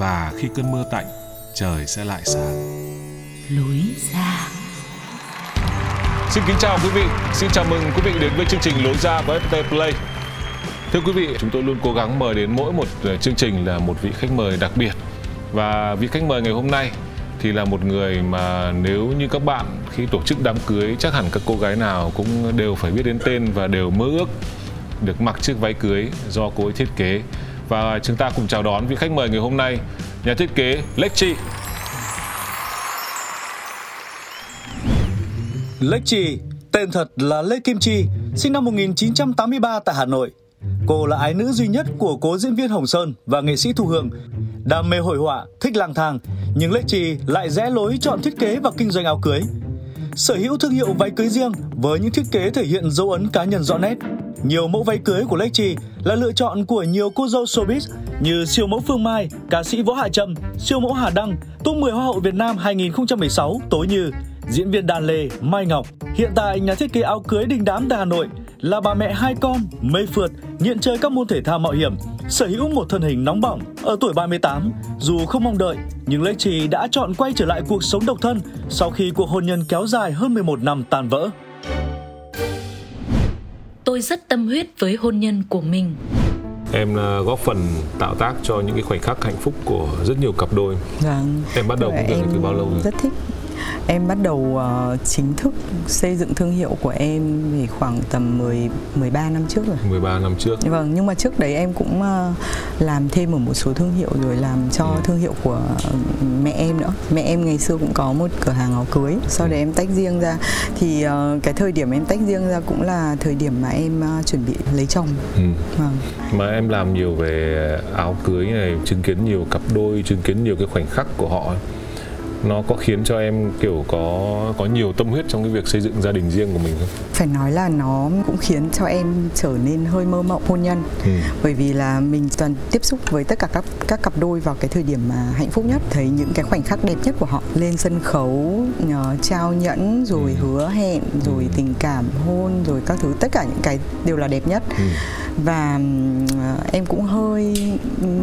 và khi cơn mưa tạnh, trời sẽ lại sáng. lối ra Xin kính chào quý vị, xin chào mừng quý vị đến với chương trình Lối ra của FPT Play. Thưa quý vị, chúng tôi luôn cố gắng mời đến mỗi một ờ, chương trình là một vị khách mời đặc biệt. Và vị khách mời ngày hôm nay thì là một người mà nếu như các bạn khi tổ chức đám cưới chắc hẳn các cô gái nào cũng đều phải biết đến tên và đều mơ ước được mặc chiếc váy cưới do cô ấy thiết kế. Và chúng ta cùng chào đón vị khách mời ngày hôm nay, nhà thiết kế Lexi. Lê tên thật là Lê Kim Chi, sinh năm 1983 tại Hà Nội. Cô là ái nữ duy nhất của cố diễn viên Hồng Sơn và nghệ sĩ Thu Hương. Đam mê hội họa, thích lang thang, nhưng Lê Trì lại rẽ lối chọn thiết kế và kinh doanh áo cưới. Sở hữu thương hiệu váy cưới riêng với những thiết kế thể hiện dấu ấn cá nhân rõ nét. Nhiều mẫu váy cưới của Lexi là lựa chọn của nhiều cô dâu showbiz như siêu mẫu Phương Mai, ca sĩ Võ Hạ Trâm, siêu mẫu Hà Đăng, top 10 Hoa hậu Việt Nam 2016 tối Như, diễn viên đàn Lê, Mai Ngọc. Hiện tại nhà thiết kế áo cưới đình đám tại Hà Nội là bà mẹ hai con, mê phượt, nghiện chơi các môn thể thao mạo hiểm, sở hữu một thân hình nóng bỏng. Ở tuổi 38, dù không mong đợi, nhưng Lê Trì đã chọn quay trở lại cuộc sống độc thân sau khi cuộc hôn nhân kéo dài hơn 11 năm tan vỡ. tôi rất tâm huyết với hôn nhân của mình Em ờ, góp phần tạo tác cho những cái khoảnh khắc hạnh phúc của rất nhiều cặp đôi. Vâng. Em bắt đầu công việc từ bao lâu rồi? Rất thích. Em bắt đầu ờ, chính thức xây dựng thương hiệu của em thì khoảng tầm 10 13 năm trước rồi. 13 năm trước. Vâng, nhưng mà trước đấy em cũng ờ, làm thêm ở một số thương hiệu rồi làm cho Ừ. thương hiệu của mẹ em nữa. Mẹ em ngày xưa cũng có một cửa hàng áo cưới, sau đấy em tách riêng ra. Thì ờ, cái thời điểm em tách riêng ra cũng là thời điểm mà em ờ, chuẩn bị lấy chồng. Ừ. Vâng. Mà em làm nhiều về áo cưới này, chứng kiến nhiều cặp đôi, chứng kiến nhiều cái khoảnh khắc của họ. Nó có khiến cho em kiểu có có nhiều tâm huyết trong cái việc xây dựng gia đình riêng của mình không? Phải nói là nó cũng khiến cho em trở nên hơi mơ mộng hôn nhân. Ừ. bởi vì là mình toàn tiếp xúc với tất cả các các cặp đôi vào cái thời điểm mà hạnh phúc nhất thấy những cái khoảnh khắc đẹp nhất của họ lên sân khấu nhờ, trao nhẫn rồi Ừ. hứa hẹn rồi tình cảm hôn rồi các thứ tất cả những cái đều là đẹp nhất Ừ. và ừm, em cũng hơi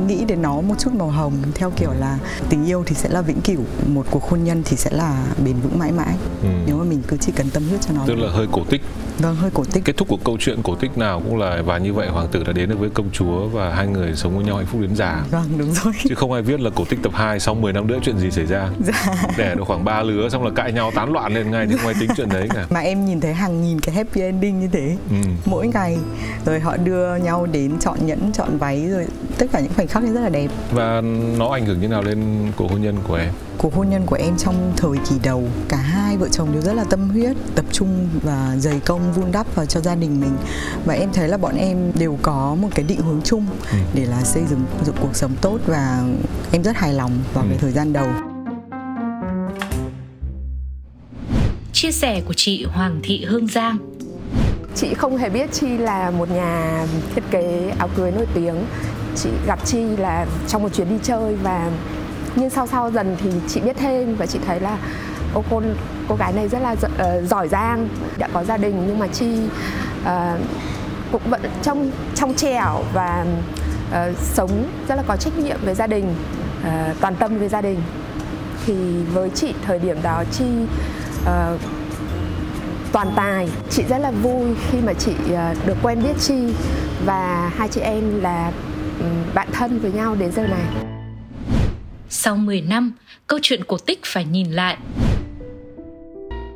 nghĩ đến nó một chút màu hồng theo kiểu là tình yêu thì sẽ là vĩnh cửu một cuộc hôn nhân thì sẽ là bền vững mãi mãi Ừ. nếu mà mình cứ chỉ cần tâm huyết cho nó Tức là hơi cổ tích. vâng hơi cổ tích Kết thúc của câu chuyện cổ tích nào cũng là và như vậy hoàng tử đã đến được với công chúa và hai người sống với nhau hạnh phúc đến già. vâng đúng rồi Chứ không ai viết là cổ tích tập 2 sau 10 năm nữa chuyện gì xảy ra. dạ Đẻ được khoảng 3 lứa xong là cãi nhau tán loạn lên ngay chứ không ai tính chuyện đấy cả. mà em nhìn thấy hàng nghìn cái happy ending như thế Ừ. mỗi ngày rồi họ đưa nhau đến chọn nhẫn chọn váy rồi tất cả những khoảnh khắc ấy rất là đẹp Và nó ảnh hưởng như nào lên cuộc hôn nhân của em? Cuộc hôn nhân của em trong thời kỳ đầu cả hai vợ chồng đều rất là tâm huyết tập trung và dày công vun đắp vào cho gia đình mình và em thấy là bọn em đều có một cái định hướng chung Ừ. để là xây dựng, dựng cuộc sống tốt và em rất hài lòng vào Ừ. cái thời gian đầu chia sẻ của chị Hoàng Thị Hương Giang Chị không hề biết Chi là một nhà thiết kế áo cưới nổi tiếng. Chị gặp Chi là trong một chuyến đi chơi và nhưng sau sau dần thì chị biết thêm và chị thấy là ô cô cô gái này rất là giỏi ờ, giang, đã có gia đình. Nhưng mà Chi uh, cũng vẫn trong trong trẻo và uh, sống rất là có trách nhiệm với gia đình, uh, toàn tâm với gia đình. Thì với chị thời điểm đó Chi uh, toàn tài. Chị rất là vui khi mà chị uh, được quen biết chi và hai chị em là ừ, bạn thân với nhau đến giờ này sau 10 năm câu chuyện cổ tích phải nhìn lại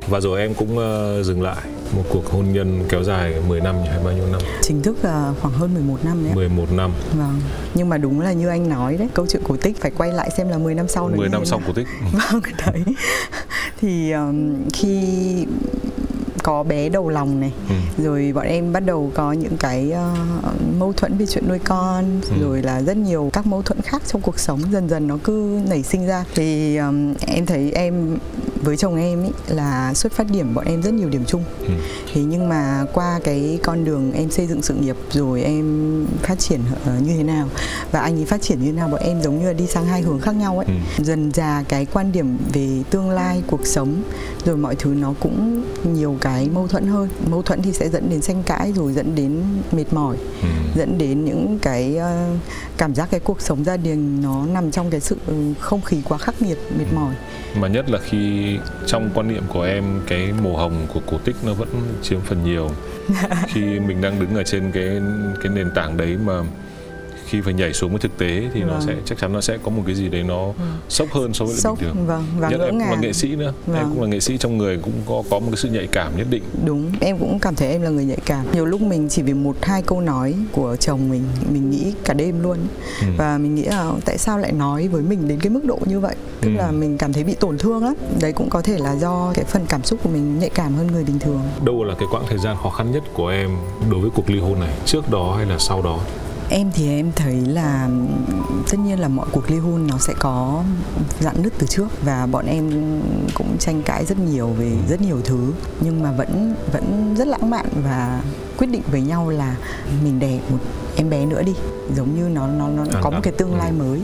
và rồi em cũng uh, dừng lại một cuộc hôn nhân kéo dài 10 năm hay bao nhiêu năm? Chính thức là khoảng hơn 11 năm đấy. 11 năm. Vâng. Nhưng mà đúng là như anh nói đấy, câu chuyện cổ tích phải quay lại xem là 10 năm sau 10 năm sau cổ tích. Vâng, đấy. Thì um, khi có bé đầu lòng này ừ. rồi bọn em bắt đầu có những cái uh, mâu thuẫn về chuyện nuôi con ừ. rồi là rất nhiều các mâu thuẫn khác trong cuộc sống dần dần nó cứ nảy sinh ra thì um, em thấy em với chồng em ý, là xuất phát điểm bọn em rất nhiều điểm chung ừ. thế nhưng mà qua cái con đường em xây dựng sự nghiệp rồi em phát triển uh, như thế nào và anh ấy phát triển như thế nào bọn em giống như là đi sang hai hướng khác nhau ấy ừ. dần già cái quan điểm về tương lai cuộc sống rồi mọi thứ nó cũng nhiều cái mâu thuẫn hơn mâu thuẫn thì sẽ dẫn đến tranh cãi rồi dẫn đến mệt mỏi ừ. dẫn đến những cái uh, cảm giác cái cuộc sống gia đình nó nằm trong cái sự không khí quá khắc nghiệt mệt ừ. mỏi mà nhất là khi trong quan niệm của em cái màu hồng của cổ tích nó vẫn chiếm phần nhiều khi mình đang đứng ở trên cái cái nền tảng đấy mà khi phải nhảy xuống với thực tế thì vâng. nó sẽ chắc chắn nó sẽ có một cái gì đấy nó ừ. sốc hơn so với sốc, bình thường. Vâng, và nhất em cũng là nghệ sĩ nữa. Vâng. Em cũng là nghệ sĩ trong người cũng có có một cái sự nhạy cảm nhất định. Đúng, em cũng cảm thấy em là người nhạy cảm. Nhiều lúc mình chỉ vì một hai câu nói của chồng mình mình nghĩ cả đêm luôn. Ừ. Và mình nghĩ là tại sao lại nói với mình đến cái mức độ như vậy? Tức ừ. là mình cảm thấy bị tổn thương lắm. Đấy cũng có thể là do cái phần cảm xúc của mình nhạy cảm hơn người bình thường. Đâu là cái quãng thời gian khó khăn nhất của em đối với cuộc ly hôn này? Trước đó hay là sau đó? Em thì em thấy là tất nhiên là mọi cuộc ly hôn nó sẽ có dạn nứt từ trước và bọn em cũng tranh cãi rất nhiều về rất nhiều thứ. Nhưng mà vẫn vẫn rất lãng mạn và quyết định với nhau là mình đẻ một em bé nữa đi. Giống như nó nó nó có một cái tương lai ừ. mới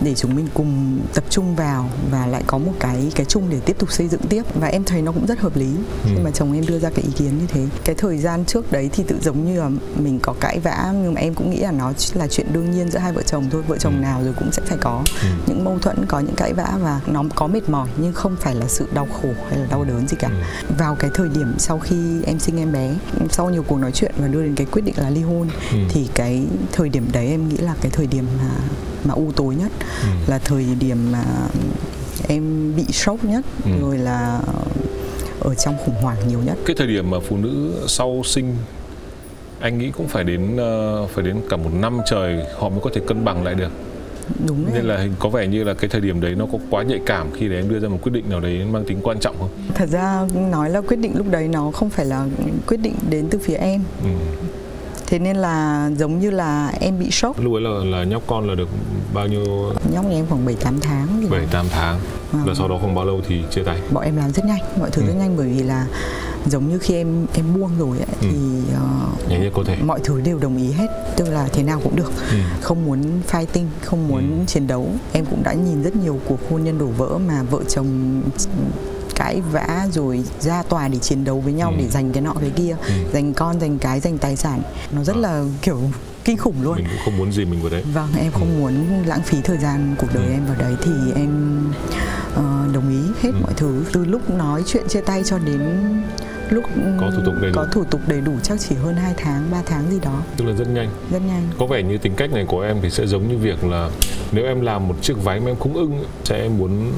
để chúng mình cùng tập trung vào và lại có một cái cái chung để tiếp tục xây dựng tiếp và em thấy nó cũng rất hợp lý ừ. khi mà chồng em đưa ra cái ý kiến như thế cái thời gian trước đấy thì tự giống như là mình có cãi vã nhưng mà em cũng nghĩ là nó là chuyện đương nhiên giữa hai vợ chồng thôi vợ chồng ừ. nào rồi cũng sẽ phải có ừ. những mâu thuẫn có những cãi vã và nó có mệt mỏi nhưng không phải là sự đau khổ hay là đau đớn gì cả ừ. vào cái thời điểm sau khi em sinh em bé sau nhiều cuộc nói chuyện và đưa đến cái quyết định là ly hôn ừ. thì cái thời điểm đấy em nghĩ là cái thời điểm mà mà u tối nhất ừ. là thời điểm mà em bị sốc nhất ừ. rồi là ở trong khủng hoảng nhiều nhất. Cái thời điểm mà phụ nữ sau sinh anh nghĩ cũng phải đến uh, phải đến cả một năm trời họ mới có thể cân bằng lại được. Đúng nên là có vẻ như là cái thời điểm đấy nó có quá nhạy cảm khi để em đưa ra một quyết định nào đấy mang tính quan trọng không? Thật ra nói là quyết định lúc đấy nó không phải là quyết định đến từ phía em. Ừ thế nên là giống như là em bị sốc lúc ấy là là nhóc con là được bao nhiêu nhóc nhà em khoảng 7 8 tháng bảy tám tháng à. và sau đó không bao lâu thì chia tay bọn em làm rất nhanh mọi thứ ừ. rất nhanh bởi vì là giống như khi em em buông rồi ấy, ừ. thì uh, nhanh nhất có thể mọi thứ đều đồng ý hết tức là thế nào cũng được ừ. không muốn fighting không muốn ừ. chiến đấu em cũng đã nhìn rất nhiều cuộc hôn nhân đổ vỡ mà vợ chồng cãi vã rồi ra tòa để chiến đấu với nhau ừ. để giành cái nọ cái kia ừ. giành con giành cái giành tài sản nó rất à. là kiểu kinh khủng luôn mình cũng không muốn gì mình vào đấy vâng em không ừ. muốn lãng phí thời gian cuộc đời ừ. em vào đấy thì em uh, đồng ý hết ừ. mọi thứ từ lúc nói chuyện chia tay cho đến lúc có thủ tục đầy đủ. có thủ tục đầy đủ chắc chỉ hơn 2 tháng 3 tháng gì đó. Tức là rất nhanh. Rất nhanh. Có vẻ như tính cách này của em thì sẽ giống như việc là nếu em làm một chiếc váy mà em không ưng sẽ muốn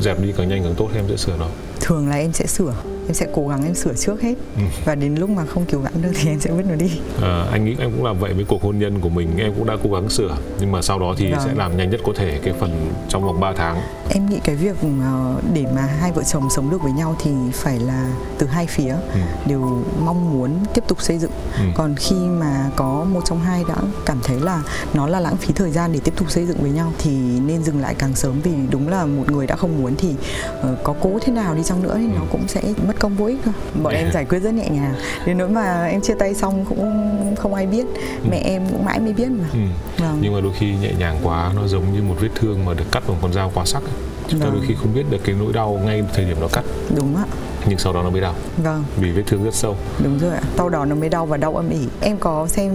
dẹp đi càng nhanh càng tốt em sẽ sửa nó? Thường là em sẽ sửa. Em sẽ cố gắng em sửa trước hết. Ừ. và đến lúc mà không cứu vãn được thì em sẽ vứt nó đi. À, anh nghĩ em cũng làm vậy với cuộc hôn nhân của mình. Em cũng đã cố gắng sửa nhưng mà sau đó thì vâng. sẽ làm nhanh nhất có thể cái phần trong vòng 3 tháng em nghĩ cái việc ờ, để mà hai vợ chồng sống được với nhau thì phải là từ hai phía ừ. đều mong muốn tiếp tục xây dựng ừ. còn khi mà có một trong hai đã cảm thấy là nó là lãng phí thời gian để tiếp tục xây dựng với nhau thì nên dừng lại càng sớm vì đúng là một người đã không muốn thì uh, có cố thế nào đi chăng nữa thì ừ. nó cũng sẽ mất công vô ích thôi bọn em giải quyết rất nhẹ nhàng đến nỗi mà em chia tay xong cũng không ai biết ừ. mẹ em cũng mãi mới biết mà ừ. vâng. nhưng mà đôi khi nhẹ nhàng quá nó giống như một vết thương mà được cắt bằng con dao quá sắc ấy. Chúng ta vâng. đôi khi không biết được cái nỗi đau ngay thời điểm nó cắt đúng ạ nhưng sau đó nó mới đau vâng vì vết thương rất sâu đúng rồi ạ sau đó nó mới đau và đau âm ỉ em có xem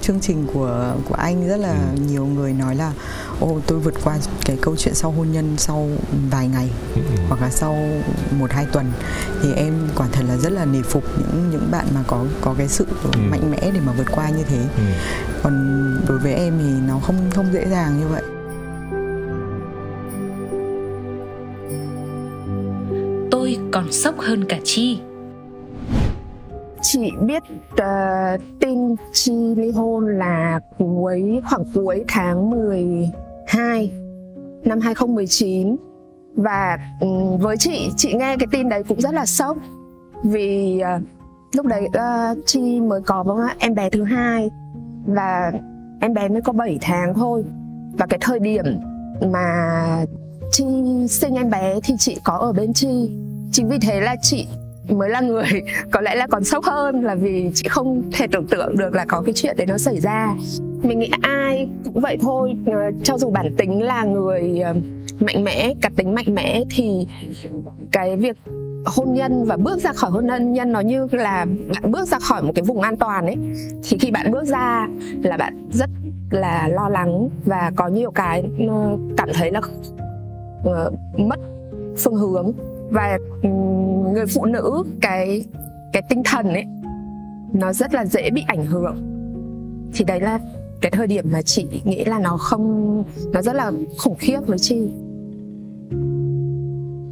chương trình của của anh rất là ừ. nhiều người nói là ô tôi vượt qua cái câu chuyện sau hôn nhân sau vài ngày ừ. hoặc là sau một hai tuần thì em quả thật là rất là nể phục những những bạn mà có có cái sự ừ. mạnh mẽ để mà vượt qua như thế ừ. còn đối với em thì nó không không dễ dàng như vậy còn sốc hơn cả chi. Chị biết uh, tin chi ly hôn là cuối khoảng cuối tháng 12 năm 2019 và um, với chị chị nghe cái tin đấy cũng rất là sốc. Vì uh, lúc đấy uh, chi mới có em bé thứ hai. Và em bé mới có 7 tháng thôi. Và cái thời điểm mà chi sinh em bé thì chị có ở bên chi chính vì thế là chị mới là người, có lẽ là còn sốc hơn là vì chị không thể tưởng tượng được là có cái chuyện đấy nó xảy ra. Mình nghĩ ai cũng vậy thôi ờ, cho dù bản tính là người ờ, mạnh mẽ cá tính mạnh mẽ thì cái việc hôn nhân và bước ra khỏi hôn nhân nó như là bạn bước ra khỏi một cái vùng an toàn ấy, thì khi bạn bước ra là bạn rất là lo lắng và có nhiều cái ờ, cảm thấy là mất phương hướng và người phụ nữ cái cái tinh thần ấy nó rất là dễ bị ảnh hưởng. Thì đấy là cái thời điểm mà chị nghĩ là nó không nó rất là khủng khiếp với chị.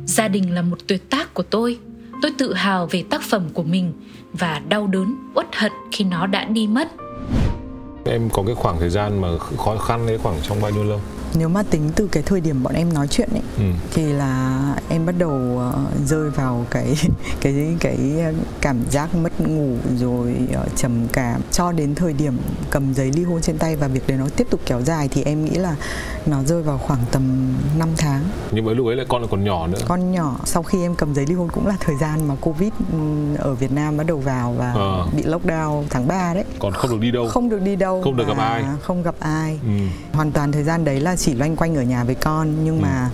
Gia đình là một tuyệt tác của tôi. Tôi tự hào về tác phẩm của mình và đau đớn uất hận khi nó đã đi mất. Em có cái khoảng thời gian mà khó khăn đấy khoảng trong bao nhiêu lâu nếu mà tính từ cái thời điểm bọn em nói chuyện ấy ừ. thì là em bắt đầu uh, rơi vào cái cái cái cảm giác mất ngủ rồi uh, trầm cảm. Cho đến thời điểm cầm giấy ly hôn trên tay và việc đấy nó tiếp tục kéo dài thì em nghĩ là nó rơi vào khoảng tầm 5 tháng. Nhưng mà lúc ấy lại con là còn nhỏ nữa. Con nhỏ. Sau khi em cầm giấy ly hôn cũng là thời gian mà covid ừ, ở Việt Nam bắt đầu vào và à. bị lockdown tháng 3 đấy. Còn không được đi đâu. Không được đi đâu không được gặp ai. không gặp ai. Ừ. hoàn toàn thời gian đấy là chỉ loanh quanh ở nhà với con nhưng ừ. mà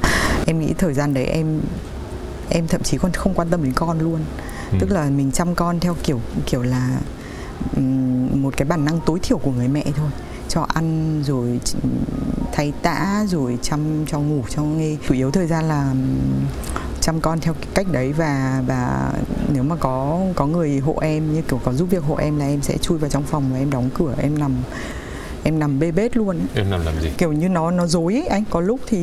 em nghĩ thời gian đấy em em thậm chí còn không quan tâm đến con luôn ừ. tức là mình chăm con theo kiểu kiểu là um, một cái bản năng tối thiểu của người mẹ thôi cho ăn rồi thay tã rồi chăm cho ngủ cho nghe chủ yếu thời gian là chăm con theo cách đấy và và nếu mà có có người hộ em như kiểu có giúp việc hộ em là em sẽ chui vào trong phòng và em đóng cửa em nằm em nằm bê bết luôn em nằm làm gì? Kiểu như nó nó dối ấy. Anh có lúc thì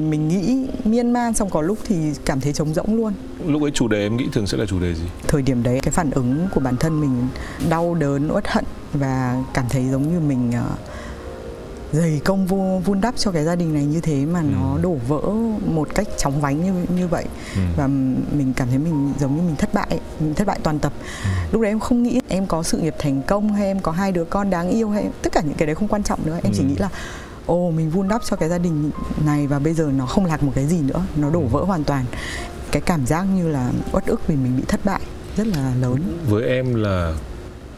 mình nghĩ miên man xong có lúc thì cảm thấy trống rỗng luôn. Lúc ấy chủ đề em nghĩ thường sẽ là chủ đề gì? Thời điểm đấy cái phản ứng của bản thân mình đau đớn uất hận và cảm thấy giống như mình uh, dày công vô, vun đắp cho cái gia đình này như thế mà ừ. nó đổ vỡ một cách chóng vánh như như vậy ừ. và mình cảm thấy mình giống như mình thất bại mình thất bại toàn tập ừ. lúc đấy em không nghĩ em có sự nghiệp thành công hay em có hai đứa con đáng yêu hay tất cả những cái đấy không quan trọng nữa em ừ. chỉ nghĩ là ồ mình vun đắp cho cái gia đình này và bây giờ nó không lạc một cái gì nữa nó đổ vỡ hoàn toàn cái cảm giác như là uất ức vì mình bị thất bại rất là lớn với em là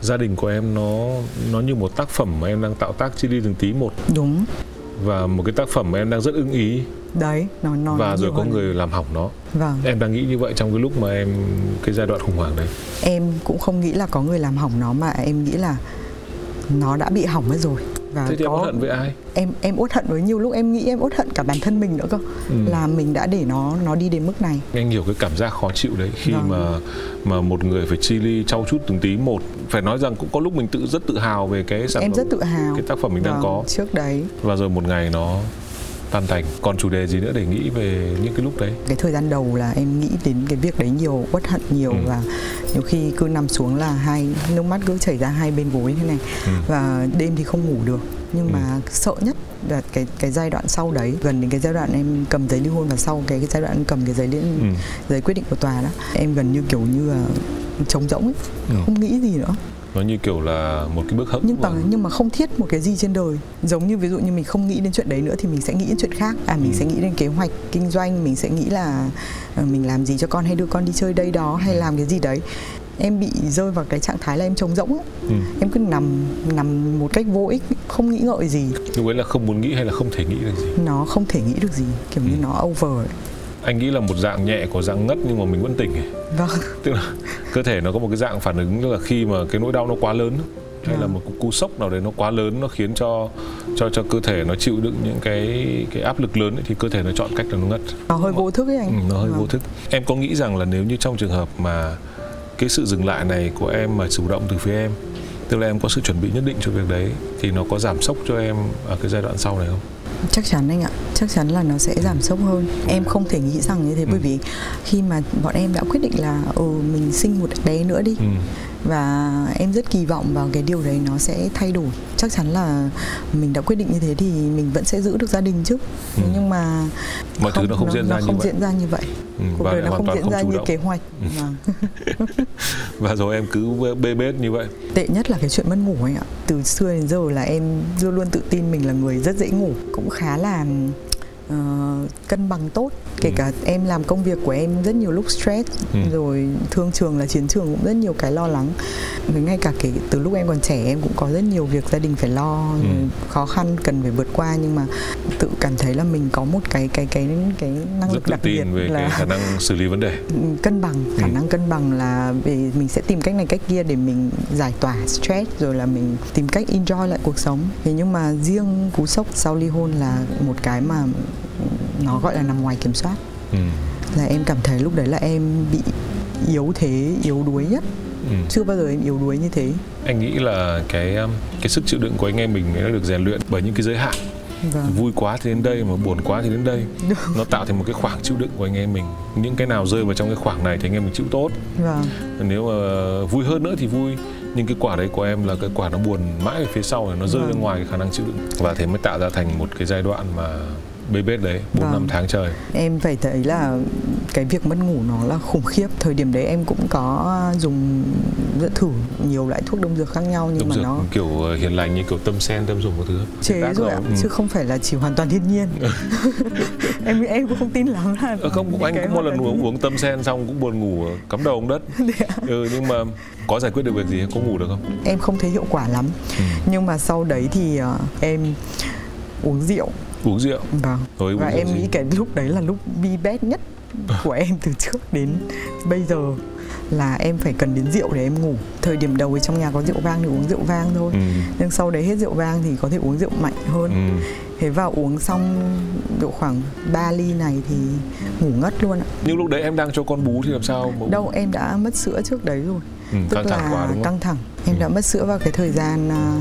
gia đình của em nó nó như một tác phẩm mà em đang tạo tác chi ly từng tí một. Đúng. Và một cái tác phẩm mà em đang rất ưng ý. Đấy nó nó và rồi có hơn. người làm hỏng nó. Vâng. Em đang nghĩ như vậy trong cái lúc mà em cái giai đoạn khủng hoảng đấy em cũng không nghĩ là có người làm hỏng nó mà em nghĩ là nó đã bị hỏng mất rồi và thế thì có... em uất hận với ai? Em em uất hận với nhiều lúc em nghĩ em uất hận cả bản thân mình nữa cơ. Ừ. là mình đã để nó nó đi đến mức này. Anh hiểu cái cảm giác khó chịu đấy khi vâng. mà mà một người phải chi ly trau chút từng tí một. Phải nói rằng cũng có lúc mình tự rất tự hào về cái sản em phẩm rất tự hào. cái tác phẩm mình vâng, đang có. trước đấy. Và rồi một ngày nó tan thành còn chủ đề gì nữa để nghĩ về những cái lúc đấy cái thời gian đầu là em nghĩ đến cái việc đấy nhiều uất hận nhiều ừ. và nhiều khi cứ nằm xuống là hai nước mắt cứ chảy ra hai bên gối thế này ừ. và đêm thì không ngủ được nhưng ừ. mà sợ nhất là cái cái giai đoạn sau đấy gần đến cái giai đoạn em cầm giấy ly hôn và sau cái, cái giai đoạn em cầm cái giấy liên ừ. giấy quyết định của tòa đó em gần như kiểu như là trống rỗng ấy ừ. không nghĩ gì nữa nó như kiểu là một cái bước hẫng nhưng mà nhưng mà không thiết một cái gì trên đời giống như ví dụ như mình không nghĩ đến chuyện đấy nữa thì mình sẽ nghĩ đến chuyện khác à mình ừ. sẽ nghĩ đến kế hoạch kinh doanh mình sẽ nghĩ là uh, mình làm gì cho con hay đưa con đi chơi đây đó hay làm cái gì đấy em bị rơi vào cái trạng thái là em trống rỗng ấy. Ừ. em cứ nằm nằm một cách vô ích không nghĩ ngợi gì lúc ấy là không muốn nghĩ hay là không thể nghĩ được gì nó không thể nghĩ được gì kiểu ừ. như nó over ấy. Anh nghĩ là một dạng nhẹ của dạng ngất nhưng mà mình vẫn tỉnh ấy. vâng. Tức là cơ thể nó có một cái dạng phản ứng tức là khi mà cái nỗi đau nó quá lớn hay là một cú- cú sốc nào đấy nó quá lớn nó khiến cho cho cho cơ thể nó chịu đựng những cái cái áp lực lớn ấy, thì cơ thể nó chọn cách là nó ngất. Nó hơi vô thức ấy anh. Ừ, nó hơi Vâng. vô thức. Em có nghĩ rằng là nếu như trong trường hợp mà cái sự dừng lại này của em mà chủ động từ phía em tức là em có sự chuẩn bị nhất định cho việc đấy thì nó có giảm sốc cho em ở cái giai đoạn sau này không chắc chắn anh ạ chắc chắn là nó sẽ giảm sốc hơn em không thể nghĩ rằng như thế bởi Ừ. vì khi mà bọn em đã quyết định là ừ mình sinh một bé nữa đi ừ. Và em rất kỳ vọng vào cái điều đấy nó sẽ thay đổi. Chắc chắn là mình đã quyết định như thế thì mình vẫn sẽ giữ được gia đình chứ. Ừ. nhưng mà mọi thứ nó không diễn ra nó như không vậy. diễn ra như vậy. Ừ. cuộc và đời nó không diễn không ra như động. kế hoạch. Vâng. và rồi em cứ bê bết như vậy. Tệ nhất là cái chuyện mất ngủ anh ạ. Từ xưa đến giờ là em luôn luôn tự tin mình là người rất dễ ngủ. Cũng khá là ờ, cân bằng tốt kể Ừ. cả em làm công việc của em rất nhiều lúc stress Ừ. rồi thương trường là chiến trường cũng rất nhiều cái lo lắng với ngay cả kể từ lúc em còn trẻ em cũng có rất nhiều việc gia đình phải lo Ừ. rồi khó khăn cần phải vượt qua nhưng mà tự cảm thấy là mình có một cái cái cái cái năng rất lực đặc biệt về cái là khả năng xử lý vấn đề cân bằng khả Ừ. năng cân bằng là về mình sẽ tìm cách này cách kia để mình giải tỏa stress rồi là mình tìm cách enjoy lại cuộc sống thế nhưng mà riêng cú sốc sau ly hôn là một cái mà nó gọi là nằm ngoài kiểm soát. Ừ. là em cảm thấy lúc đấy là em bị yếu thế yếu đuối nhất. Ừ. chưa bao giờ em yếu đuối như thế. Anh nghĩ là cái um, cái sức chịu đựng của anh em mình nó được rèn luyện bởi những cái giới hạn. Vâng. Vui quá thì đến đây mà buồn quá thì đến đây. Nó tạo thành một cái khoảng chịu đựng của anh em mình. Những cái nào rơi vào trong cái khoảng này thì anh em mình chịu tốt. Vâng. Nếu mà vui hơn nữa thì vui nhưng cái quả đấy của em là cái quả nó buồn mãi ở phía sau nó rơi ra Vâng. ngoài cái khả năng chịu đựng. Và thế mới tạo ra thành một cái giai đoạn mà bê bết đấy bốn Vâng. năm tháng trời. Em phải thấy là cái việc mất ngủ nó là khủng khiếp. Thời điểm đấy em cũng có dùng thử nhiều loại thuốc đông dược khác nhau nhưng đúng mà rồi nó kiểu ờ, hiền lành như kiểu tâm sen tâm dùng một thứ. Chế rồi ạ ừ. chứ không phải là chỉ hoàn toàn thiên nhiên. Em em cũng không tin lắm là Ờ, không anh cũng một lần uống uống tâm sen xong cũng buồn ngủ cắm đầu ông đất. Ừ, nhưng mà có giải quyết được việc gì? Có ngủ được không? Em không thấy hiệu quả lắm. Ừ. nhưng mà sau đấy thì ờ, em uống rượu uống rượu. Vâng. Uống và em nghĩ cái lúc đấy là lúc bi bét nhất của em từ trước đến bây giờ. Là em phải cần đến rượu để em ngủ. Thời điểm đầu thì trong nhà có rượu vang thì uống rượu vang thôi. Ừ. nhưng sau đấy hết rượu vang thì có thể uống rượu mạnh hơn. Ừ. thế vào uống xong độ khoảng 3 ly này thì ngủ ngất luôn ạ. Nhưng lúc đấy em đang cho con bú thì làm sao mà đâu em đã mất sữa trước đấy rồi. Ừ, tức căng thẳng là quá đúng không? căng thẳng em đã mất sữa vào cái thời gian à,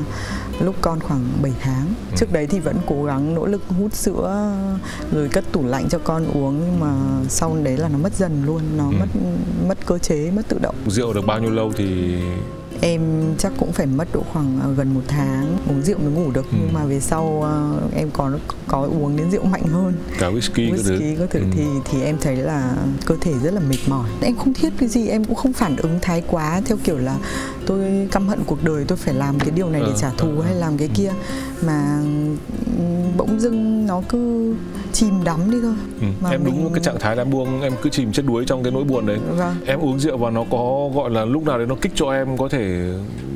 lúc con khoảng 7 tháng Ừ. trước đấy thì vẫn cố gắng nỗ lực hút sữa rồi cất tủ lạnh cho con uống nhưng mà sau đấy là nó mất dần luôn nó Ừ. mất mất cơ chế mất tự động rượu được bao nhiêu lâu thì em chắc cũng phải mất độ khoảng à, gần một tháng uống rượu mới ngủ được. Ừ. nhưng mà về sau à, em có có uống đến rượu mạnh hơn. Cả whisky, whisky có thể Ừ. thì thì em thấy là cơ thể rất là mệt mỏi. Em không thiết cái gì em cũng không phản ứng thái quá theo kiểu là tôi căm hận cuộc đời tôi phải làm cái điều này để Ờ, trả thù ờ, hay làm cái kia. Mà ừm, bỗng dưng nó cứ chìm đắm đi thôi ừ. mà em đúng mình- cái trạng thái là buông em cứ chìm chết đuối trong cái nỗi buồn đấy. Vâng. Em uống rượu và nó có gọi là lúc nào đấy nó kích cho em có thể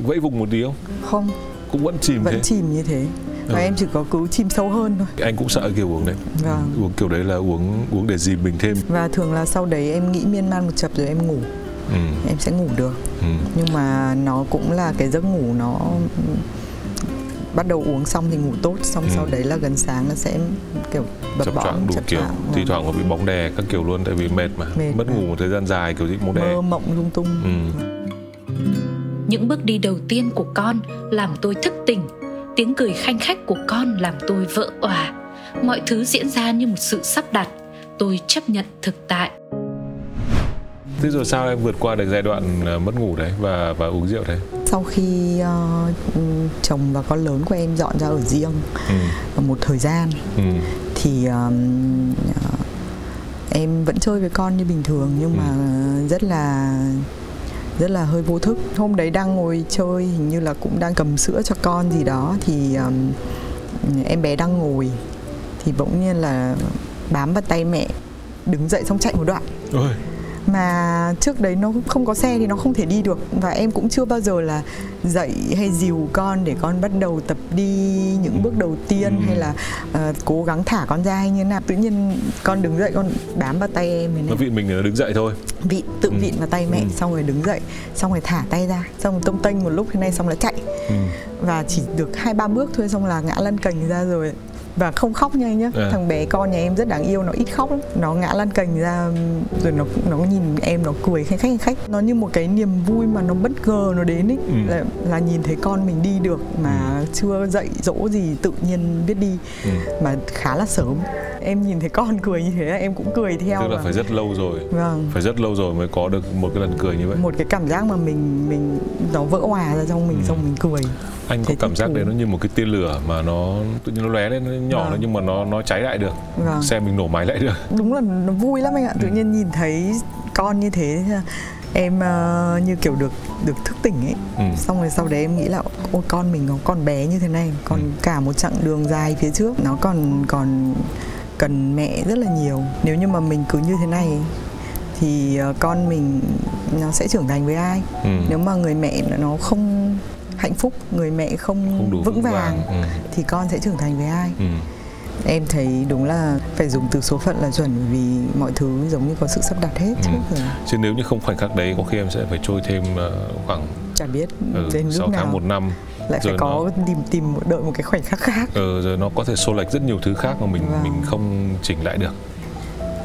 vẫy vùng một tí không? Không. Cũng vẫn chìm vẫn thế. chìm như thế. Và Ừ. em chỉ có cứ chìm sâu hơn thôi. Anh cũng sợ kiểu uống đấy. Vâng. Uống kiểu đấy là uống uống để dìm mình thêm. Và thường là sau đấy em nghĩ miên man một chập rồi em ngủ. Ừ. em sẽ ngủ được. Ừ. nhưng mà nó cũng là cái giấc ngủ nó bắt đầu uống xong thì ngủ tốt xong Ừ. sau đấy là gần sáng nó sẽ kiểu bập chập bõm choạng đủ chập kiểu thi vâng. thoảng có bị bóng đè các kiểu luôn tại vì mệt mà Mệt mất mà. ngủ một thời gian dài kiểu gì bóng đè mơ mộng lung tung ừ. Những bước đi đầu tiên của con làm tôi thức tỉnh Tiếng cười khanh khách của con làm tôi vỡ òa Mọi thứ diễn ra như một sự sắp đặt Tôi chấp nhận thực tại thế rồi sao em vượt qua được giai đoạn ờ, mất ngủ đấy và và uống rượu đấy sau khi ờ, chồng và con lớn của em dọn ra ở riêng ừ. một thời gian Ừ. thì ờ, em vẫn chơi với con như bình thường nhưng mà rất là rất là hơi vô thức hôm đấy đang ngồi chơi hình như là cũng đang cầm sữa cho con gì đó thì ờm, em bé đang ngồi thì bỗng nhiên là bám vào tay mẹ đứng dậy xong chạy một đoạn Ôi, mà trước đấy nó không có xe thì nó không thể đi được và em cũng chưa bao giờ là dạy hay dìu con để con bắt đầu tập đi những bước đầu tiên Ừ. hay là ờ, cố gắng thả con ra hay như thế nào tự nhiên con đứng dậy con bám vào tay em này nó vị mình thì nó đứng dậy thôi vịn tự Ừ. vịn vào tay mẹ Ừ. xong rồi đứng dậy xong rồi thả tay ra xong rồi tông tênh một lúc thế này xong là chạy ừ. và chỉ được hai ba bước thôi xong là ngã lăn cành ra rồi và không khóc nha anh nhá. À. thằng bé con nhà em rất đáng yêu nó ít khóc lắm. Nó ngã lăn cành ra rồi nó nó nhìn em nó cười khanh khách khanh khách. Nó như một cái niềm vui mà nó bất ngờ nó đến ấy Ừ. là, là nhìn thấy con mình đi được mà chưa dạy dỗ gì tự nhiên biết đi. Ừ. mà khá là sớm. Em nhìn thấy con cười như thế là em cũng cười theo tức là và- phải rất lâu rồi. Vâng. Phải rất lâu rồi mới có được một cái lần cười như vậy. Một cái cảm giác mà mình mình nó vỡ hòa ra trong mình Ừ. xong mình cười anh có cảm giác đấy nó như một cái tia lửa mà nó tự nhiên nó lóe lên nó nhỏ Vâng. nhưng mà nó nó cháy lại được vâng xe mình nổ máy lại được đúng là nó vui lắm anh ạ tự Ừ. nhiên nhìn thấy con như thế em ờ, như kiểu được được thức tỉnh ấy ừ. xong rồi sau đấy em nghĩ là ôi con mình nó còn bé như thế này còn Ừ. cả một chặng đường dài phía trước nó còn còn cần mẹ rất là nhiều nếu như mà mình cứ như thế này thì ờ, con mình nó sẽ trưởng thành với ai Ừ. nếu mà người mẹ nó không hạnh phúc người mẹ không, không đủ vững vàng, Ừ. thì con sẽ trưởng thành với ai Ừ. em thấy đúng là phải dùng từ số phận là chuẩn vì mọi thứ giống như có sự sắp đặt hết trước Ừ. rồi chứ nếu như không khoảnh khắc đấy có khi em sẽ phải trôi thêm ờ, khoảng chả biết ừ, đến lúc 6 nào tháng một năm lại phải có tìm tìm một- đợi một cái khoảnh khắc khác ờ, rồi nó có thể xô lệch rất nhiều thứ khác mà mình Vâng. mình không chỉnh lại được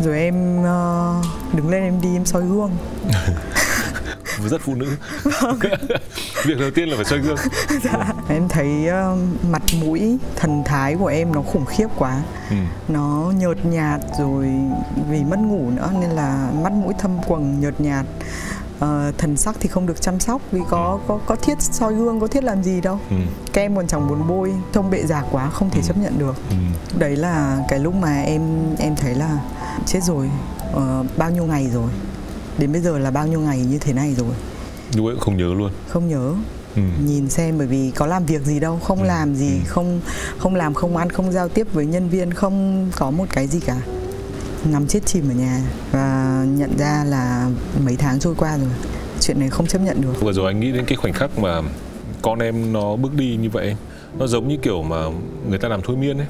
rồi em ờ, đứng lên em đi em soi gương rất phụ nữ. Việc đầu tiên là phải soi gương. Em thấy ờ, mặt mũi thần thái của em nó khủng khiếp quá. Ừ. nó nhợt nhạt rồi vì mất ngủ nữa nên là mắt mũi thâm quầng nhợt nhạt. Ờ, thần sắc thì không được chăm sóc vì có có có thiết soi gương có thiết làm gì đâu. Ừ. kem còn chẳng muốn bôi trông bệ già quá không thể Ừ. chấp nhận được. Ừ. đấy là cái lúc mà em em thấy là chết rồi ờ, bao nhiêu ngày rồi đến bây giờ là bao nhiêu ngày như thế này rồi? Lúc ấy không nhớ luôn. Không nhớ. Ừ. nhìn xem bởi vì có làm việc gì đâu không Ừ, làm gì ừ. không không làm không ăn không giao tiếp với nhân viên không có một cái gì cả. Nằm chết chìm ở nhà và nhận ra là mấy tháng trôi qua rồi. Chuyện này không chấp nhận được. Vừa rồi anh nghĩ đến cái khoảnh khắc mà con em nó bước đi như vậy nó giống như kiểu mà người ta làm thôi miên ấy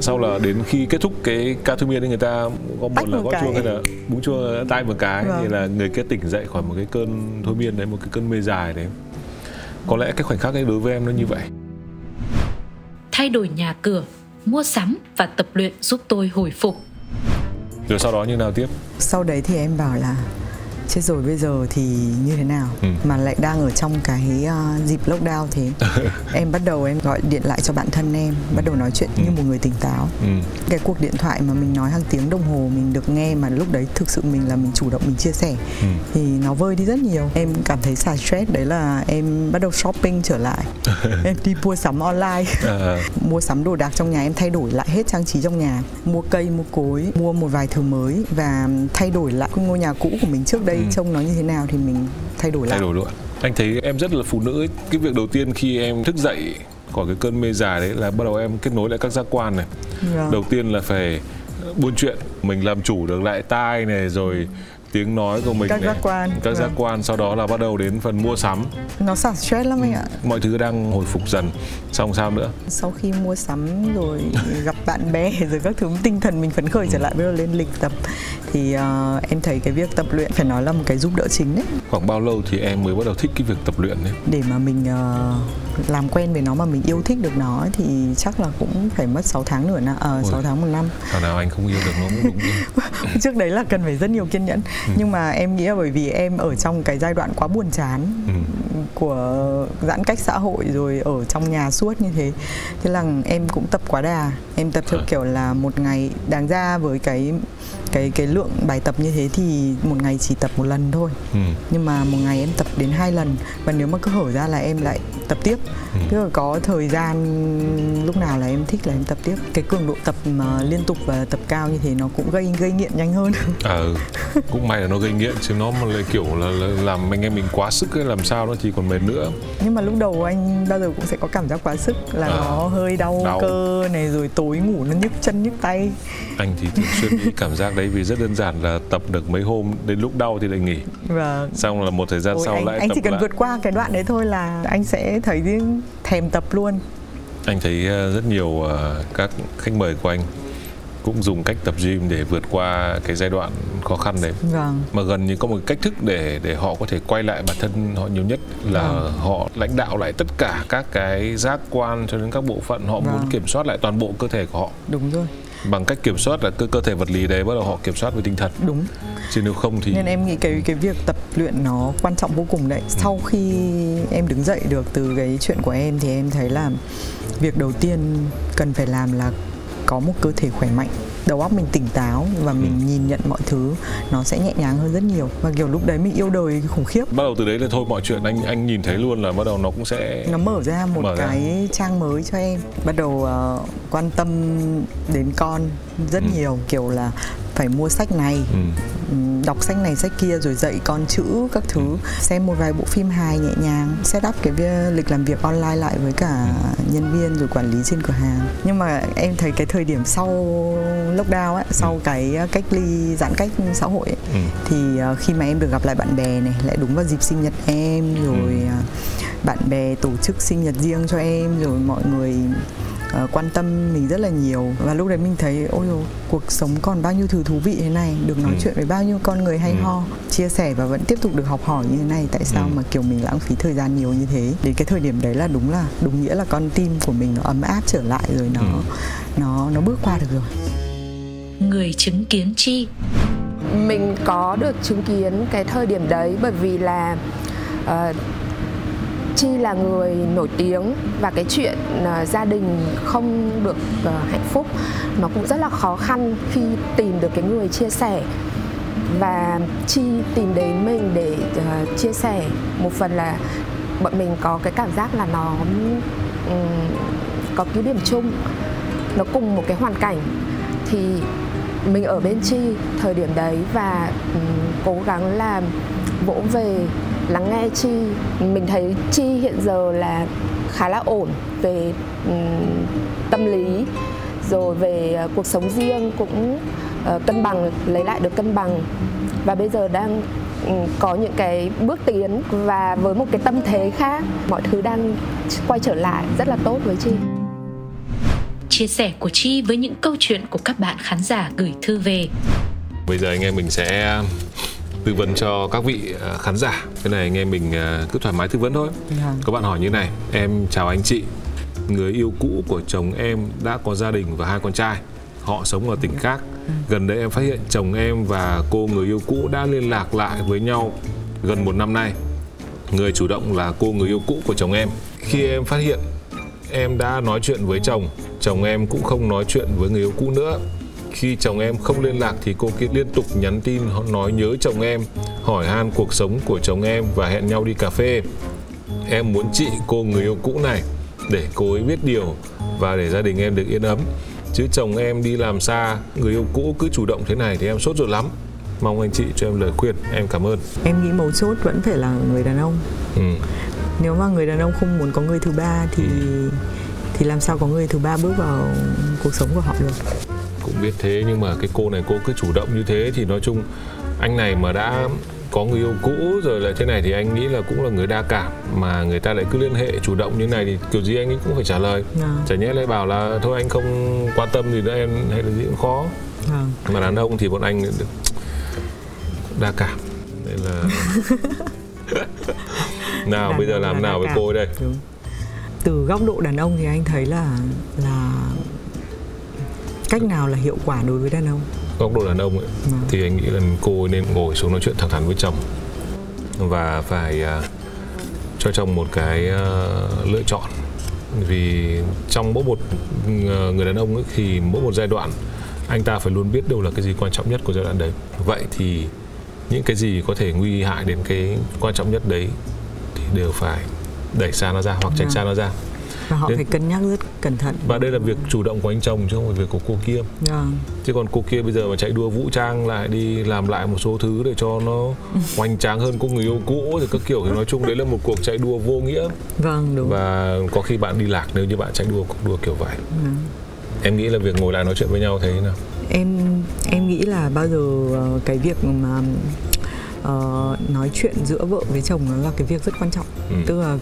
sau là đến khi kết thúc cái ca thôi miên ấy người ta có một Tách là một gót cái. chuông hay là búng chuông tay một cái Vâng. thì là người kia tỉnh dậy khỏi một cái cơn thôi miên đấy một cái cơn mê dài đấy có lẽ cái khoảnh khắc ấy đối với em nó như vậy Thay đổi nhà cửa, mua sắm và tập luyện giúp tôi hồi phục. rồi sau đó như nào tiếp sau đấy thì em bảo là chết rồi bây giờ thì như thế nào? Ừ. mà lại đang ở trong cái uh, dịp lockdown thế. Em bắt đầu em gọi điện lại cho bạn thân em bắt đầu nói chuyện Ừ. như một người tỉnh táo. Ừ. cái cuộc điện thoại mà mình nói hàng tiếng đồng hồ mình được nghe mà lúc đấy thực sự mình là mình chủ động mình chia sẻ Ừ. thì nó vơi đi rất nhiều. Em cảm thấy xả stress đấy là em bắt đầu shopping trở lại. Em đi mua sắm online. À, mua sắm đồ đạc trong nhà em thay đổi lại hết trang trí trong nhà. Mua cây mua cối mua một vài thứ mới và thay đổi lại ngôi nhà cũ của mình trước đây Ừ. trông nó như thế nào thì mình thay đổi lại thay đổi luôn anh thấy em rất là phụ nữ ấy. cái việc đầu tiên khi em thức dậy khỏi cái cơn mê dài đấy là bắt đầu em kết nối lại các giác quan này Vâng. đầu tiên là phải buôn chuyện mình làm chủ được lại tai này rồi tiếng nói của mình Các này. Giác quan. các giác Vâng. quan sau đó là bắt đầu đến phần mua sắm. Nó xả stress lắm anh ạ. Mọi thứ đang hồi phục dần. Xong sao nữa? Sau khi mua sắm rồi gặp bạn bè rồi các thứ tinh thần mình phấn khởi trở lại bắt đầu lên lịch tập thì ờ, em thấy cái việc tập luyện phải nói là một cái giúp đỡ chính đấy. Khoảng bao lâu thì em mới bắt đầu thích cái việc tập luyện đấy? Để mà mình ờ, làm quen với nó mà mình yêu thích được nó ấy thì chắc là cũng phải mất 6 tháng nữa ờ Ôi. 6 tháng một năm. Thằng nào anh không yêu được nó cũng đúng trước đấy là cần phải rất nhiều kiên nhẫn Ừ. nhưng mà em nghĩ là bởi vì em ở trong cái giai đoạn quá buồn chán ừ. của giãn cách xã hội rồi ở trong nhà suốt như thế thế là em cũng tập quá đà em tập theo À. kiểu là một ngày đáng ra với cái cái cái lượng bài tập như thế thì một ngày chỉ tập một lần thôi Ừ. nhưng mà một ngày em tập đến hai lần và nếu mà cứ hở ra là em lại tập tiếp Ừ. tức là có thời gian lúc nào là em thích là em tập tiếp cái cường độ tập mà liên tục và tập cao như thế nó cũng gây gây nghiện nhanh hơn À, ừ. cũng may là nó gây nghiện chứ nó mà lại kiểu là, là làm anh em mình quá sức ấy làm sao nó thì còn mệt nữa nhưng mà lúc đầu anh bao giờ cũng sẽ có cảm giác quá sức là À, nó hơi đau, đau. cơ này rồi tối ngủ nó nhức chân nhức tay anh thì thường xuyên bị cảm giác đấy thay vì rất đơn giản là tập được mấy hôm đến lúc đau thì lại nghỉ Vâng. xong là một thời gian Ôi, sau anh, lại anh tập chỉ cần lại vượt qua cái đoạn đấy thôi là anh sẽ thấy thèm tập luôn. anh thấy ờ, rất nhiều ờ, các khách mời của anh cũng dùng cách tập gym để vượt qua cái giai đoạn khó khăn đấy Vâng. mà gần như có một cách thức để để họ có thể quay lại bản thân họ nhiều nhất là Vâng. họ lãnh đạo lại tất cả các cái giác quan cho đến các bộ phận họ muốn Vâng. kiểm soát lại toàn bộ cơ thể của họ Đúng rồi. Bằng cách kiểm soát là cơ cơ thể vật lý đấy bắt đầu họ kiểm soát với tinh thần Đúng. chứ nếu không thì Nên em nghĩ cái cái việc tập luyện nó quan trọng vô cùng đấy. Sau khi em đứng dậy được từ cái chuyện của em thì em thấy là việc đầu tiên cần phải làm là có một cơ thể khỏe mạnh đầu óc mình tỉnh táo và mình nhìn nhận mọi thứ nó sẽ nhẹ nhàng hơn rất nhiều và kiểu lúc đấy mình yêu đời khủng khiếp bắt đầu từ đấy là thôi mọi chuyện anh anh nhìn thấy luôn là bắt đầu nó cũng sẽ nó mở ra một Mở ra. cái trang mới cho em bắt đầu ờ, quan tâm đến con rất Ừ. nhiều kiểu là phải mua sách này. Ừ. ừm, đọc sách này sách kia rồi dạy con chữ các thứ. Xem một vài bộ phim hài nhẹ nhàng set up cái lịch làm việc online lại với cả nhân viên rồi quản lý trên cửa hàng. Nhưng mà em thấy cái thời điểm sau lockdown ấy sau cái ờ, cách ly giãn cách xã hội ấy, Ừ. thì ờ, khi mà em được gặp lại bạn bè này lại đúng vào dịp sinh nhật em rồi ờ, bạn bè tổ chức sinh nhật riêng cho em rồi mọi người ờ, quan tâm mình rất là nhiều và lúc đấy mình thấy ôi dồi, cuộc sống còn bao nhiêu thứ thú vị thế này được nói Ừ. chuyện với bao nhiêu con người hay Ừ. ho chia sẻ và vẫn tiếp tục được học hỏi như thế này tại sao Ừ. mà kiểu mình lãng phí thời gian nhiều như thế đến cái thời điểm đấy là đúng là đúng nghĩa là con tim của mình nó ấm áp trở lại rồi nó Ừ. nó nó bước qua được rồi Người chứng kiến chi mình có được chứng kiến cái thời điểm đấy bởi vì là ờ, chi là người nổi tiếng và cái chuyện uh, gia đình không được uh, hạnh phúc nó cũng rất là khó khăn khi tìm được cái người chia sẻ. Và chi tìm đến mình để uh, chia sẻ một phần là bọn mình có cái cảm giác là nó um, có cái điểm chung nó cùng một cái hoàn cảnh. Thì mình ở bên chi thời điểm đấy và um, cố gắng là vỗ về lắng nghe chi. Mình thấy chi hiện giờ là khá là ổn về ừm, tâm lý rồi về ờ, cuộc sống riêng cũng ờ, cân bằng lấy lại được cân bằng. Và bây giờ đang ừm, có những cái bước tiến và với một cái tâm thế khác mọi thứ đang quay trở lại rất là tốt với chi. Chia sẻ của Chi với những câu chuyện của các bạn khán giả gửi thư về. Bây giờ anh em mình sẽ tư vấn cho các vị ờ, khán giả. Cái này anh em mình ờ, cứ thoải mái tư vấn thôi. Vâng. các bạn hỏi như này. Em chào anh chị. Người yêu cũ của chồng em đã có gia đình và hai con trai. Họ sống ở tỉnh khác. Gần đây em phát hiện chồng em và cô người yêu cũ đã liên lạc lại với nhau gần một năm nay. Người chủ động là cô người yêu cũ của chồng em. Khi em phát hiện em đã nói chuyện với chồng. Chồng em cũng không nói chuyện với người yêu cũ nữa khi chồng em không liên lạc thì cô kia liên tục nhắn tin nói nhớ chồng em hỏi han cuộc sống của chồng em và hẹn nhau đi cà phê. Em muốn chị cô người yêu cũ này để cô ấy biết điều và để gia đình em được yên ấm. Chứ chồng em đi làm xa người yêu cũ cứ chủ động thế này thì em sốt ruột lắm. Mong anh chị cho em lời khuyên em cảm ơn. Em nghĩ mấu chốt vẫn phải là người đàn ông. Ừ. nếu mà người đàn ông không muốn có người thứ ba thì thì làm sao có người thứ ba bước vào cuộc sống của họ được cũng biết thế nhưng mà cái cô này cô cứ chủ động như thế thì nói chung anh này mà đã có người yêu cũ rồi là thế này thì anh nghĩ là cũng là người đa cảm mà người ta lại cứ liên hệ chủ động như này thì kiểu gì anh ấy cũng phải trả lời Vâng. chả nhẽ lại bảo là thôi anh không quan tâm gì nữa em hay là gì cũng khó vâng mà đàn ông thì bọn anh đa cảm nên là nào Đàn bây giờ làm là nào với cảm. cô đây Đúng. từ góc độ đàn ông thì anh thấy là là cách nào là hiệu quả đối với đàn ông? Góc độ đàn ông ấy, Vâng. thì anh nghĩ là cô nên ngồi xuống nói chuyện thẳng thắn với chồng. Và phải à, cho chồng một cái à, lựa chọn. Vì trong mỗi một à, người đàn ông ấy, thì mỗi một giai đoạn anh ta phải luôn biết đâu là cái gì quan trọng nhất của giai đoạn đấy. Vậy thì những cái gì có thể nguy hại đến cái quan trọng nhất đấy thì đều phải đẩy xa nó ra hoặc tránh Vâng. xa nó ra và họ Thế- phải cân nhắc rất cẩn thận. Và đây là việc chủ động của anh chồng chứ không phải việc của cô kia. Vâng. Chứ còn cô kia bây giờ mà chạy đua vũ trang lại đi làm lại một số thứ để cho nó hoành tráng hơn cô người yêu cũ thì các kiểu thì nói chung đấy là một cuộc chạy đua vô nghĩa. Vâng đúng. Và có khi bạn đi lạc nếu như bạn chạy đua cuộc đua kiểu vậy. Vâng. em nghĩ là việc ngồi lại nói chuyện với nhau thế nào? Em em nghĩ là bao giờ ờ, cái việc mà uh, nói chuyện giữa vợ với chồng nó là cái việc rất quan trọng. Ừ. tức là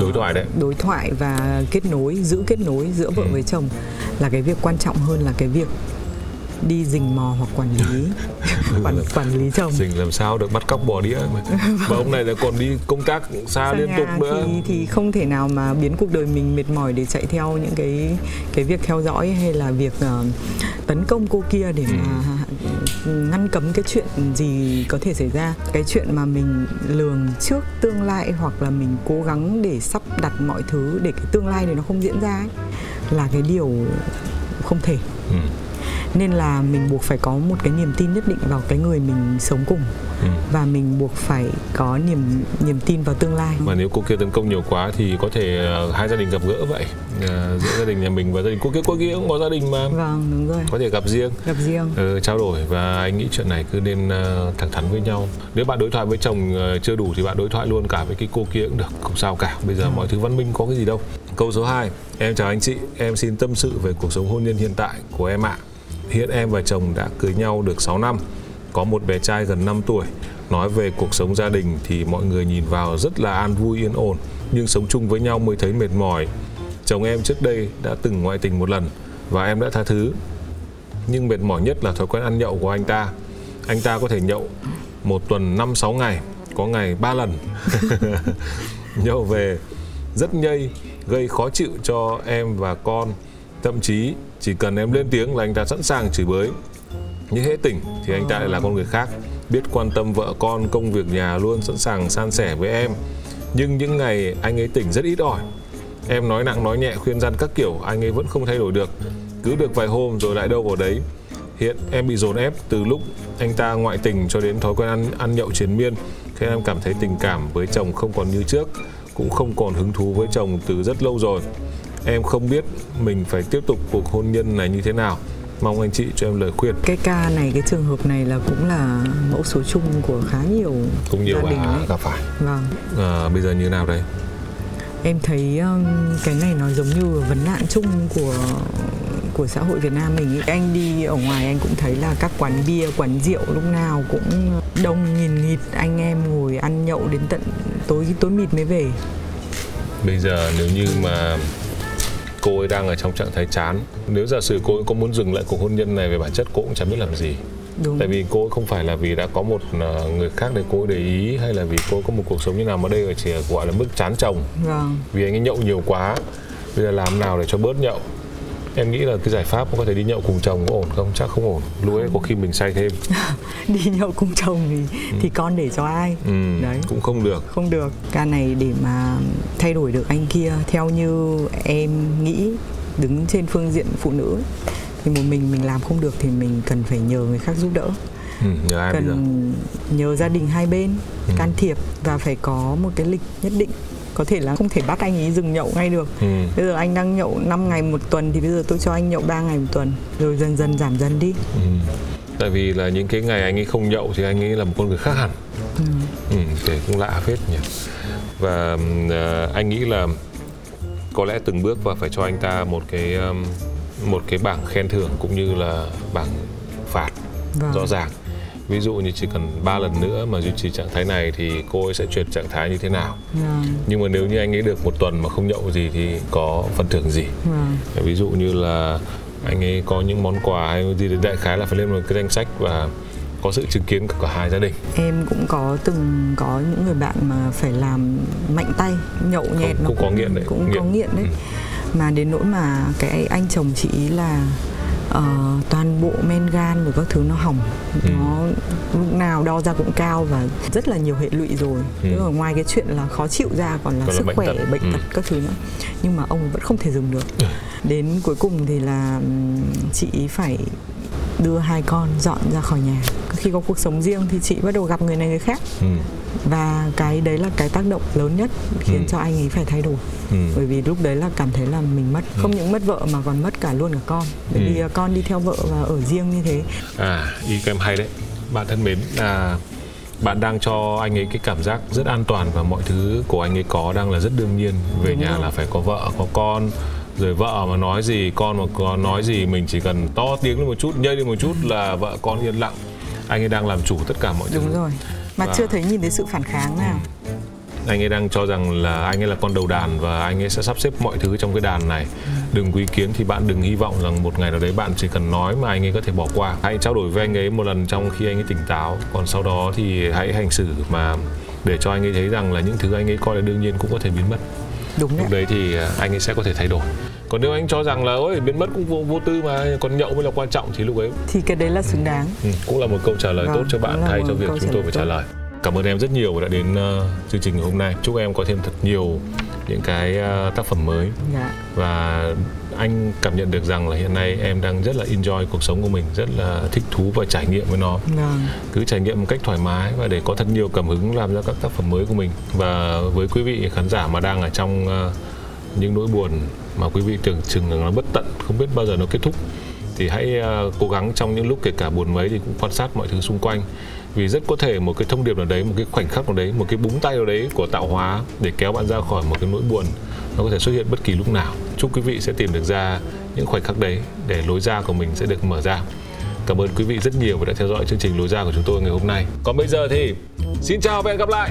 Đối thoại đấy. đối thoại và kết nối giữ kết nối giữa vợ Ừ. với chồng là cái việc quan trọng hơn là cái việc đi rình mò hoặc quản lý quản, quản lý chồng Dình làm sao được bắt cóc bò đĩa mà, ông này lại còn đi công tác xa Xa liên tục nữa thì, thì không thể nào mà biến cuộc đời mình mệt mỏi để chạy theo những cái cái việc theo dõi hay là việc ờ, tấn công cô kia để mà ngăn cấm cái chuyện gì có thể xảy ra cái chuyện mà mình lường trước tương lai hoặc là mình cố gắng để sắp đặt mọi thứ để cái tương lai này nó không diễn ra ấy, là cái điều không thể ừ nên là mình buộc phải có một cái niềm tin nhất định vào cái người mình sống cùng. Ừ. và mình buộc phải có niềm niềm tin vào tương lai. Mà nếu cô kia tấn công nhiều quá thì có thể ờ, hai gia đình gặp gỡ vậy. Ờ, giữa gia đình nhà mình và gia đình. Cô kia cô kia cũng có gia đình mà. Vâng đúng rồi. Có thể gặp riêng. Gặp riêng. Ờ, trao đổi và anh nghĩ chuyện này cứ nên ờ, thẳng thắn với nhau. Nếu bạn đối thoại với chồng ờ, chưa đủ thì bạn đối thoại luôn cả với cái cô kia cũng được. Không sao cả. Bây giờ mọi thứ văn minh có cái gì đâu. Câu số 2 em chào anh chị. Em xin tâm sự về cuộc sống hôn nhân hiện tại của em ạ hiện em và chồng đã cưới nhau được 6 năm. Có một bé trai gần 5 tuổi. Nói về cuộc sống gia đình thì mọi người nhìn vào rất là an vui, yên ổn. Nhưng sống chung với nhau mới thấy mệt mỏi. Chồng em trước đây đã từng ngoại tình một lần và em đã tha thứ. Nhưng mệt mỏi nhất là thói quen ăn nhậu của anh ta. Anh ta có thể nhậu một tuần 5 6 ngày, có ngày 3 lần. Nhậu về rất nhây, gây khó chịu cho em và con thậm chí chỉ cần em lên tiếng là anh ta sẵn sàng chửi bới. Nhưng hết tỉnh thì anh ta lại là con người khác, biết quan tâm vợ con, công việc nhà luôn sẵn sàng san sẻ với em. Nhưng những ngày anh ấy tỉnh rất ít ỏi. Em nói nặng nói nhẹ, khuyên răn các kiểu, anh ấy vẫn không thay đổi được. Cứ được vài hôm rồi lại đâu vào đấy. Hiện em bị dồn ép từ lúc anh ta ngoại tình cho đến thói quen ăn ăn nhậu chiến miên, khiến em cảm thấy tình cảm với chồng không còn như trước, cũng không còn hứng thú với chồng từ rất lâu rồi em không biết mình phải tiếp tục cuộc hôn nhân này như thế nào. Mong anh chị cho em lời khuyên. Cái ca này cái trường hợp này là cũng là mẫu số chung của khá nhiều cũng nhiều gia đình đấy gặp phải. Vâng. À, bây giờ như nào đây? Em thấy um, cái này nó giống như vấn nạn chung của của xã hội Việt Nam mình anh đi ở ngoài anh cũng thấy là các quán bia quán rượu lúc nào cũng đông nghìn nghịt. Anh em ngồi ăn nhậu đến tận tối tối mịt mới về. Bây giờ nếu như mà cô ấy đang ở trong trạng thái chán. Nếu giả sử cô ấy có muốn dừng lại cuộc hôn nhân này về bản chất cô cũng chẳng biết làm gì. Đúng. Tại vì cô ấy không phải là vì đã có một ờ, người khác để cô ấy để ý hay là vì cô ấy có một cuộc sống như nào mà đây là chỉ gọi là mức chán chồng. Vâng. Vì anh ấy nhậu nhiều quá bây giờ làm nào để cho bớt nhậu em nghĩ là cái giải pháp có thể đi nhậu cùng chồng có ổn không? Chắc không ổn. Ấy có khi mình say thêm. Đi nhậu cùng chồng thì thì con để cho ai? Ừ, đấy. cũng không được. Không được. Ca này để mà thay đổi được anh kia theo như em nghĩ đứng trên phương diện phụ nữ thì một mình mình làm không được thì mình cần phải nhờ người khác giúp đỡ. Ừ, nhờ ai bây giờ? cần nhờ gia đình hai bên Ừ. can thiệp và phải có một cái lịch nhất định có thể là không thể bắt anh ấy dừng nhậu ngay được ừ. bây giờ anh đang nhậu 5 ngày một tuần thì bây giờ tôi cho anh nhậu 3 ngày một tuần rồi dần dần giảm dần đi Ừ. Tại vì là những cái ngày anh ấy không nhậu thì anh ấy là một con người khác hẳn. ừ. Ừ, thế cũng lạ phết nhỉ. Và ờ, anh nghĩ là có lẽ từng bước và phải cho anh ta một cái ừm, một cái bảng khen thưởng cũng như là bảng phạt Vâng. rõ ràng. Ví dụ như chỉ cần 3 lần nữa mà duy trì trạng thái này thì cô ấy sẽ chuyển trạng thái như thế nào. Vâng. Nhưng mà nếu như anh ấy được một tuần mà không nhậu gì thì có phần thưởng gì. Vâng. ví dụ như là anh ấy có những món quà hay gì đấy đại khái là phải lên một cái danh sách và có sự chứng kiến của cả hai gia đình em cũng có từng có những người bạn mà phải làm mạnh tay nhậu nhẹt nó cũng có nghiện đấy, cũng có nghiện. nghiện đấy Ừ. mà đến nỗi mà cái anh chồng chị ý là ờ, toàn bộ men gan rồi các thứ nó hỏng Ừ. nó lúc nào đo ra cũng cao và rất là nhiều hệ lụy rồi Ừ. tức là ngoài cái chuyện là khó chịu ra còn là Còn là sức bệnh khỏe tật. bệnh Ừ. tật các thứ nữa nhưng mà ông vẫn không thể dừng được Ừ. đến cuối cùng thì là chị phải đưa hai con dọn ra khỏi nhà khi có cuộc sống riêng thì chị bắt đầu gặp người này người khác ừ. Và cái đấy là cái tác động lớn nhất khiến Ừ. cho anh ấy phải thay đổi. Ừ. bởi vì lúc đấy là cảm thấy là mình mất không những mất vợ mà còn mất cả luôn cả con. Bởi Ừ. vì à, con đi theo vợ và ở riêng như thế. À ý em hay đấy. Bạn thân mến là bạn đang cho anh ấy cái cảm giác rất an toàn và mọi thứ của anh ấy có đang là rất đương nhiên. Về Đúng nhà rồi. là phải có vợ có con rồi vợ mà nói gì con mà có nói gì mình chỉ cần to tiếng lên một chút nhây lên một chút là vợ con yên lặng. Anh ấy đang làm chủ tất cả mọi thứ. Đúng rồi mà Và- chưa thấy nhìn thấy sự phản kháng nào. Anh ấy đang cho rằng là anh ấy là con đầu đàn và anh ấy sẽ sắp xếp mọi thứ trong cái đàn này. Đừng có ý kiến thì bạn đừng hy vọng rằng một ngày nào đấy bạn chỉ cần nói mà anh ấy có thể bỏ qua. Hãy trao đổi với anh ấy một lần trong khi anh ấy tỉnh táo. Còn sau đó thì hãy hành xử mà để cho anh ấy thấy rằng là những thứ anh ấy coi là đương nhiên cũng có thể biến mất. Đúng đấy. Lúc đấy thì à, anh ấy sẽ có thể thay đổi còn nếu anh cho rằng là ôi biến mất cũng vô, vô tư mà còn nhậu mới là quan trọng thì lúc ấy thì cái đấy là xứng đáng. Ừ, cũng là một câu trả lời Vâng, tốt cho bạn thay cho việc chúng tôi phải trả lời. Cảm ơn em rất nhiều đã đến ờ, chương trình ngày hôm nay. Chúc em có thêm thật nhiều những cái ờ, tác phẩm mới. Dạ. Và anh cảm nhận được rằng là hiện nay em đang rất là enjoy cuộc sống của mình rất là thích thú và trải nghiệm với nó. Vâng. Cứ trải nghiệm một cách thoải mái và để có thật nhiều cảm hứng làm ra các tác phẩm mới của mình. Và với quý vị khán giả mà đang ở trong ờ, những nỗi buồn mà quý vị tưởng chừng là nó bất tận, không biết bao giờ nó kết thúc thì hãy à, cố gắng trong những lúc kể cả buồn mấy thì cũng quan sát mọi thứ xung quanh vì rất có thể một cái thông điệp nào đấy, một cái khoảnh khắc nào đấy, một cái búng tay nào đấy của tạo hóa để kéo bạn ra khỏi một cái nỗi buồn, nó có thể xuất hiện bất kỳ lúc nào chúc quý vị sẽ tìm được ra những khoảnh khắc đấy để lối ra của mình sẽ được mở ra Cảm ơn quý vị rất nhiều vì đã theo dõi chương trình lối ra của chúng tôi ngày hôm nay. Còn bây giờ thì xin chào và hẹn gặp lại.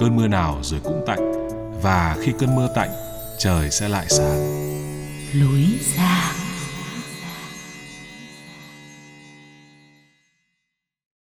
Cơn mưa nào rồi cũng tạnh và khi cơn mưa tạnh, trời sẽ lại sáng. lối ra